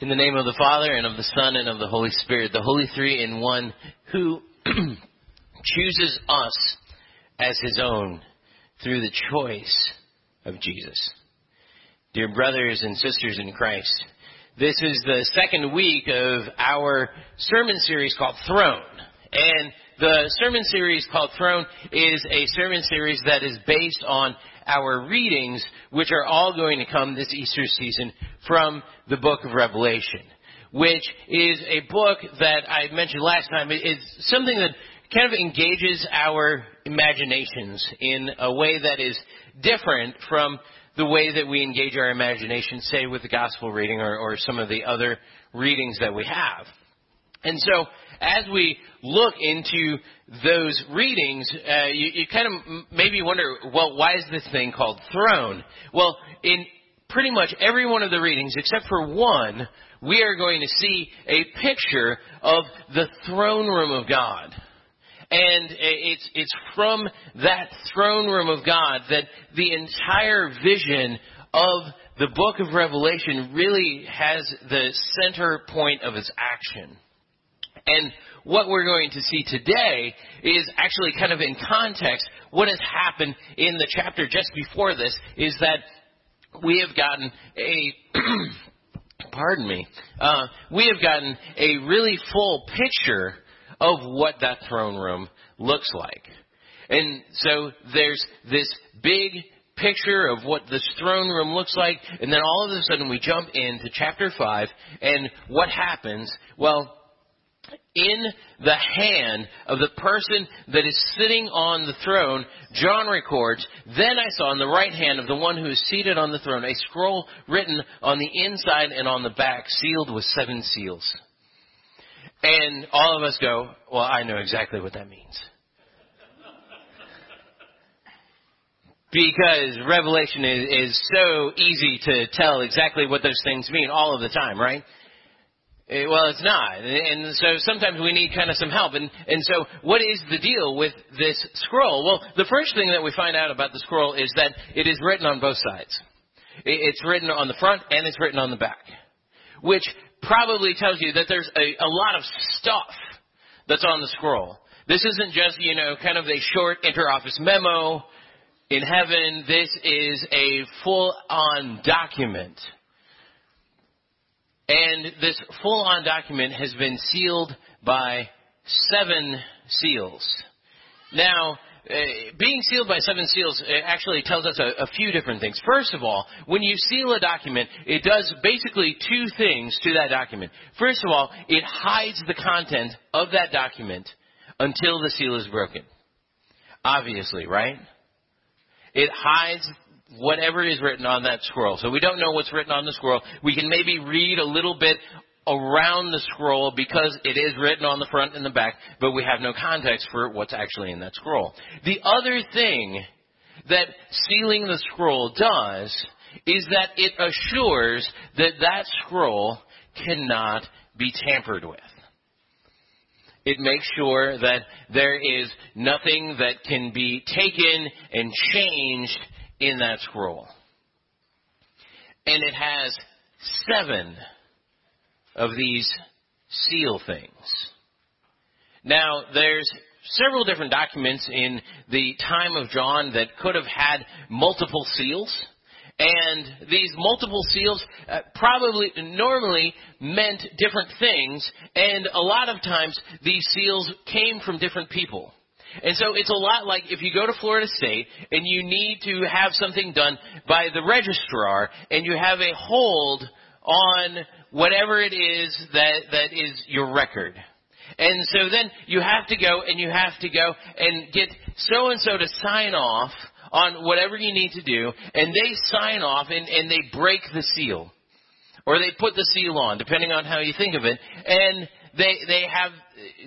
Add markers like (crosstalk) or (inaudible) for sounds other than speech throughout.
In the name of the Father, and of the Son, and of the Holy Spirit, the Holy Three in One, who (clears throat) chooses us as His own through the choice of Jesus. Dear brothers and sisters in Christ, this is the second week of our sermon series called Throne. And the sermon series called Throne is a sermon series that is based on our readings, which are all going to come this Easter season from the book of Revelation, which is a book that I mentioned last time. It's something that kind of engages our imaginations in a way that is different from the way that we engage our imagination, say with the gospel reading or, or some of the other readings that we have. And so, as we look into those readings, uh, you, you kind of maybe wonder, well, why is this thing called throne? Well, in pretty much every one of the readings, except for one, we are going to see a picture of the throne room of God. And it's, it's from that throne room of God that the entire vision of the book of Revelation really has the center point of its action. And what we're going to see today is actually kind of in context. What has happened in the chapter just before this is that we have gotten a (clears throat) pardon me, uh, we have gotten a really full picture of what that throne room looks like. And so there's this big picture of what this throne room looks like, and then all of a sudden we jump into chapter 5, and what happens? Well, in the hand of the person that is sitting on the throne, John records, Then I saw in the right hand of the one who is seated on the throne a scroll written on the inside and on the back, sealed with seven seals. And all of us go, Well, I know exactly what that means. Because Revelation is, is so easy to tell exactly what those things mean all of the time, right? Eh, well, it's not. And so sometimes we need kind of some help. And, and so what is the deal with this scroll? Well, the first thing that we find out about the scroll is that it is written on both sides. It's written on the front and it's written on the back. Which probably tells you that there's a, a lot of stuff that's on the scroll. This isn't just, you know, kind of a short inter-office memo in heaven. This is a full-on document and this full on document has been sealed by seven seals. Now, uh, being sealed by seven seals actually tells us a, a, few different things. First of all, when you seal a document, it does basically two things to that document. First of all, it hides the content of that document until the seal is broken. Obviously, right? It hides whatever is written on that scroll. So we don't know what's written on the scroll. We can maybe read a little bit around the scroll because it is written on the front and the back, but we have no context for what's actually in that scroll. The other thing that sealing the scroll does is that it assures that that scroll cannot be tampered with. It makes sure that there is nothing that can be taken and changed in that scroll. And it has seven of these seal things. Now, there's several different documents in the time of John that could have had multiple seals. And these multiple seals uh, probably normally meant different things, and a lot of times these seals came from different people. And so it's a lot like if you go to Florida State and you need to have something done by the registrar and you have a hold on whatever it is that, that is your record. And so then you have to go and you have to go and get so and so to sign off on whatever you need to do and they sign off and, and they break the seal. Or they put the seal on, depending on how you think of it. And they they have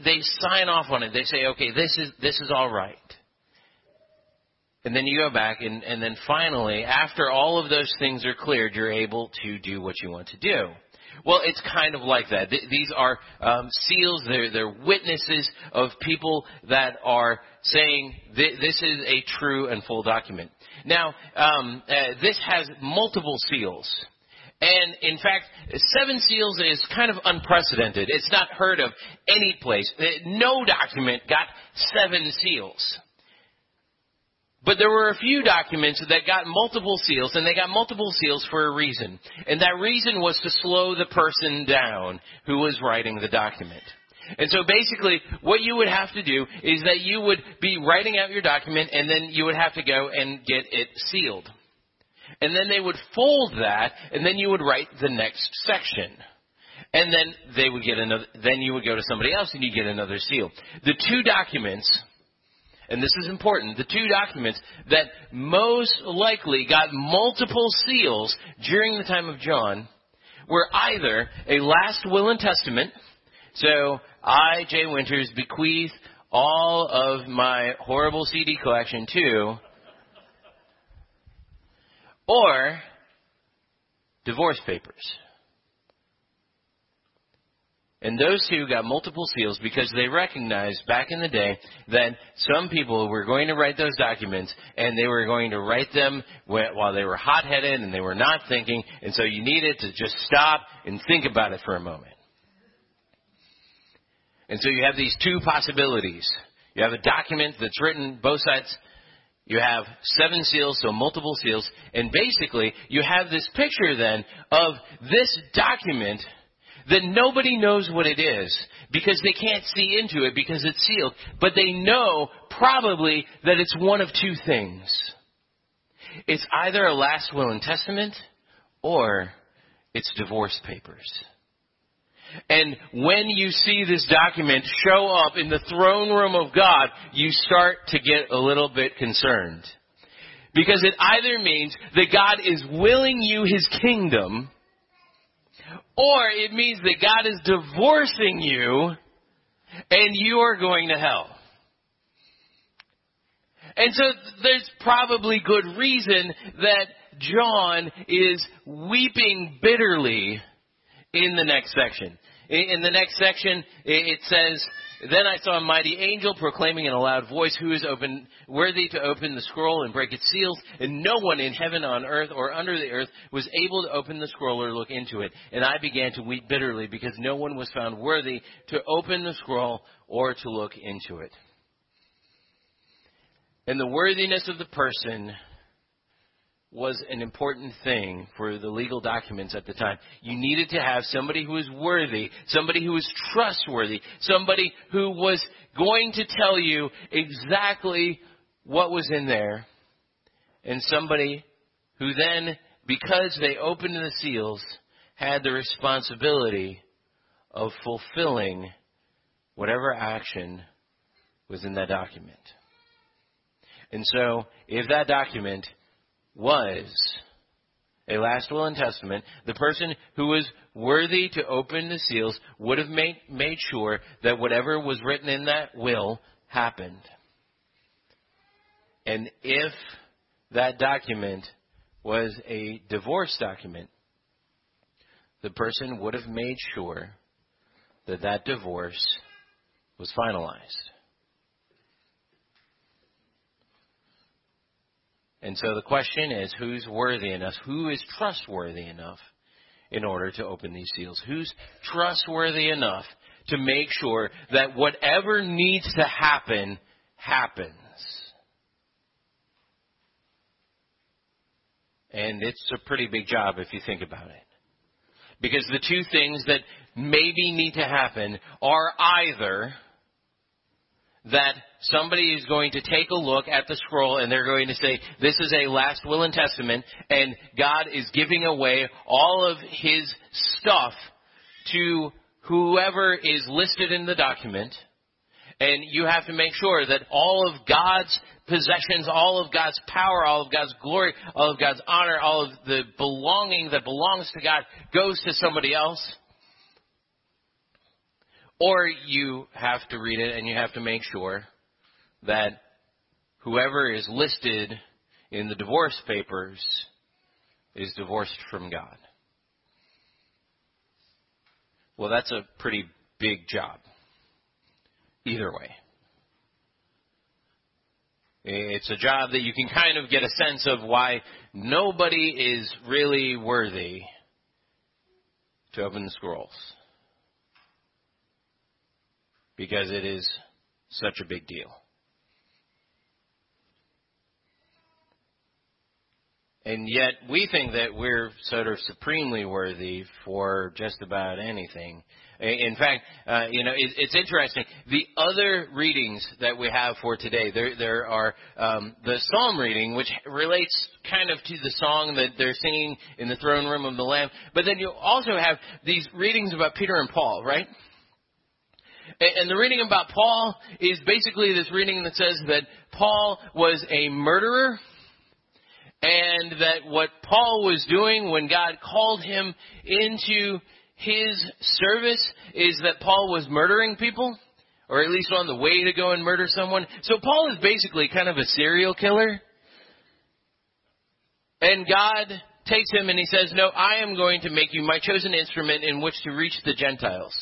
they sign off on it. They say, okay, this is this is all right. And then you go back, and, and then finally, after all of those things are cleared, you're able to do what you want to do. Well, it's kind of like that. Th- these are um, seals. They're, they're witnesses of people that are saying th- this is a true and full document. Now, um, uh, this has multiple seals. And in fact, seven seals is kind of unprecedented. It's not heard of any place. No document got seven seals. But there were a few documents that got multiple seals, and they got multiple seals for a reason. And that reason was to slow the person down who was writing the document. And so basically, what you would have to do is that you would be writing out your document, and then you would have to go and get it sealed. And then they would fold that, and then you would write the next section. And then they would get another, then you would go to somebody else and you get another seal. The two documents and this is important, the two documents that most likely got multiple seals during the time of John were either a last will and testament, so I, Jay Winters, bequeath all of my horrible CD collection to, or divorce papers. And those two got multiple seals because they recognized back in the day that some people were going to write those documents and they were going to write them while they were hot headed and they were not thinking. And so you needed to just stop and think about it for a moment. And so you have these two possibilities. You have a document that's written both sides. You have seven seals, so multiple seals. And basically, you have this picture then of this document that nobody knows what it is because they can't see into it because it's sealed. But they know probably that it's one of two things. It's either a last will and testament or it's divorce papers. And when you see this document show up in the throne room of God, you start to get a little bit concerned. Because it either means that God is willing you his kingdom, or it means that God is divorcing you and you are going to hell. And so there's probably good reason that John is weeping bitterly in the next section. In the next section, it says, then I saw a mighty angel proclaiming in a loud voice, Who is open, worthy to open the scroll and break its seals? And no one in heaven, on earth, or under the earth was able to open the scroll or look into it. And I began to weep bitterly because no one was found worthy to open the scroll or to look into it. And the worthiness of the person was an important thing for the legal documents at the time. You needed to have somebody who was worthy, somebody who was trustworthy, somebody who was going to tell you exactly what was in there, and somebody who then, because they opened the seals, had the responsibility of fulfilling whatever action was in that document. And so, if that document was a last will and testament, the person who was worthy to open the seals would have made, made sure that whatever was written in that will happened. And if that document was a divorce document, the person would have made sure that that divorce was finalized. And so the question is who's worthy enough? Who is trustworthy enough in order to open these seals? Who's trustworthy enough to make sure that whatever needs to happen happens? And it's a pretty big job if you think about it. Because the two things that maybe need to happen are either that somebody is going to take a look at the scroll and they're going to say, this is a last will and testament, and God is giving away all of his stuff to whoever is listed in the document. And you have to make sure that all of God's possessions, all of God's power, all of God's glory, all of God's honor, all of the belonging that belongs to God goes to somebody else. Or you have to read it and you have to make sure that whoever is listed in the divorce papers is divorced from God. Well, that's a pretty big job. Either way. It's a job that you can kind of get a sense of why nobody is really worthy to open the scrolls. Because it is such a big deal. And yet we think that we're sort of supremely worthy for just about anything. In fact, uh, you know, it, it's interesting. The other readings that we have for today, there, there are um, the psalm reading, which relates kind of to the song that they're singing in the throne room of the Lamb. But then you also have these readings about Peter and Paul, right? And the reading about Paul is basically this reading that says that Paul was a murderer and that what Paul was doing when God called him into his service is that Paul was murdering people, or at least on the way to go and murder someone. So Paul is basically kind of a serial killer. And God takes him and he says, No, I am going to make you my chosen instrument in which to reach the Gentiles.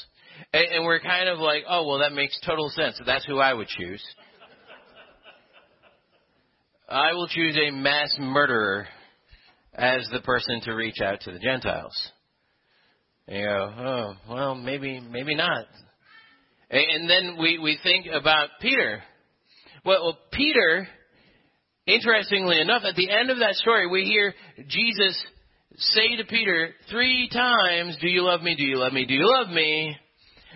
And, and we're kind of like, oh, well, that makes total sense. That's who I would choose. I will choose a mass murderer as the person to reach out to the Gentiles. And you go, oh, well, maybe, maybe not. And then we, we think about Peter. Well, well, Peter, interestingly enough, at the end of that story, we hear Jesus say to Peter three times, Do you love me? Do you love me? Do you love me?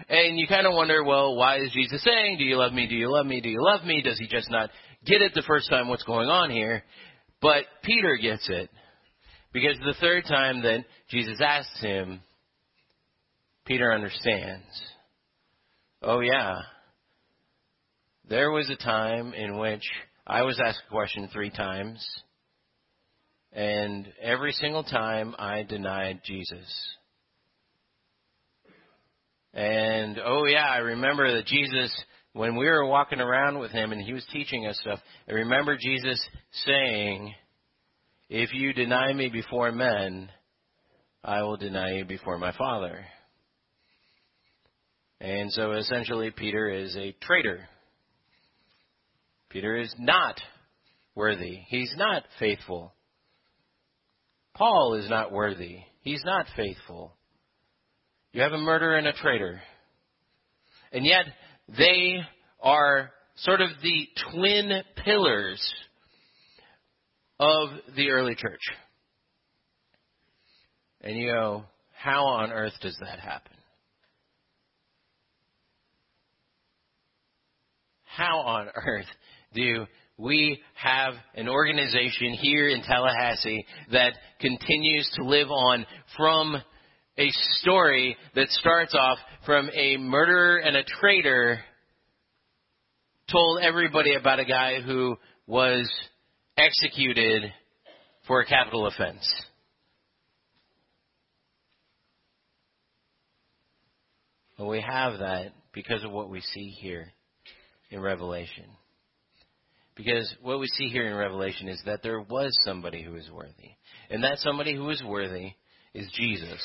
And you kind of wonder, well, why is Jesus saying, Do you love me? Do you love me? Do you love me? Does he just not get it the first time what's going on here? But Peter gets it. Because the third time that Jesus asks him, Peter understands. Oh, yeah. There was a time in which I was asked a question three times, and every single time I denied Jesus. And oh yeah, I remember that Jesus, when we were walking around with him and he was teaching us stuff, I remember Jesus saying, if you deny me before men, I will deny you before my Father. And so essentially, Peter is a traitor. Peter is not worthy. He's not faithful. Paul is not worthy. He's not faithful. You have a murderer and a traitor. And yet, they are sort of the twin pillars of the early church. And you go, how on earth does that happen? How on earth do we have an organization here in Tallahassee that continues to live on from a story that starts off from a murderer and a traitor told everybody about a guy who was executed for a capital offense. Well, we have that because of what we see here in Revelation. Because what we see here in Revelation is that there was somebody who is worthy. And that somebody who is worthy is Jesus.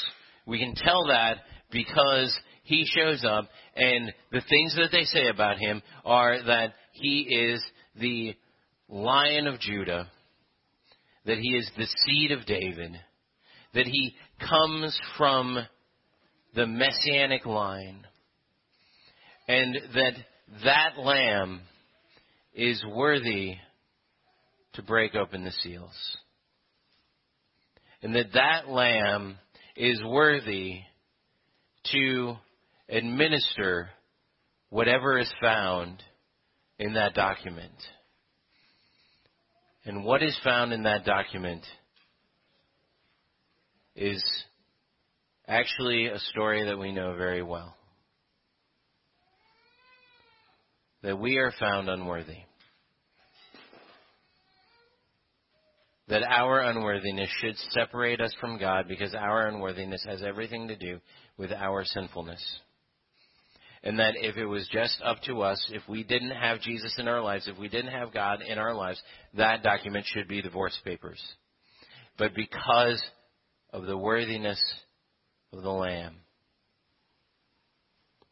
We can tell that because he shows up and the things that they say about him are that he is the lion of Judah, that he is the seed of David, that he comes from the messianic line, and that that lamb is worthy to break open the seals. And that that lamb is worthy to administer whatever is found in that document. And what is found in that document is actually a story that we know very well. That we are found unworthy. That our unworthiness should separate us from God because our unworthiness has everything to do with our sinfulness. And that if it was just up to us, if we didn't have Jesus in our lives, if we didn't have God in our lives, that document should be divorce papers. But because of the worthiness of the Lamb,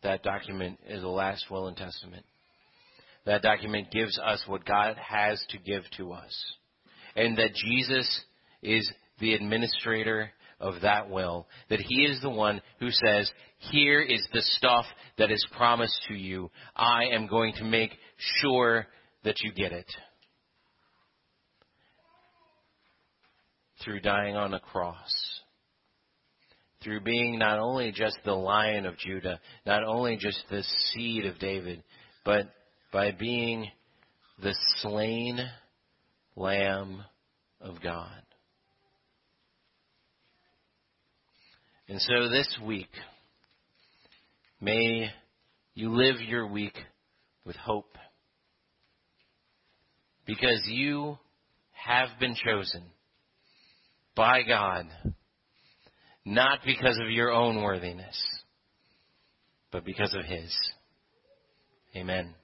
that document is the last will and testament. That document gives us what God has to give to us and that Jesus is the administrator of that will. That He is the one who says, here is the stuff that is promised to you. I am going to make sure that you get it. Through dying on a cross. Through being not only just the lion of Judah, not only just the seed of David, but by being the slain Lamb of God. And so this week, may you live your week with hope. Because you have been chosen by God, not because of your own worthiness, but because of His. Amen.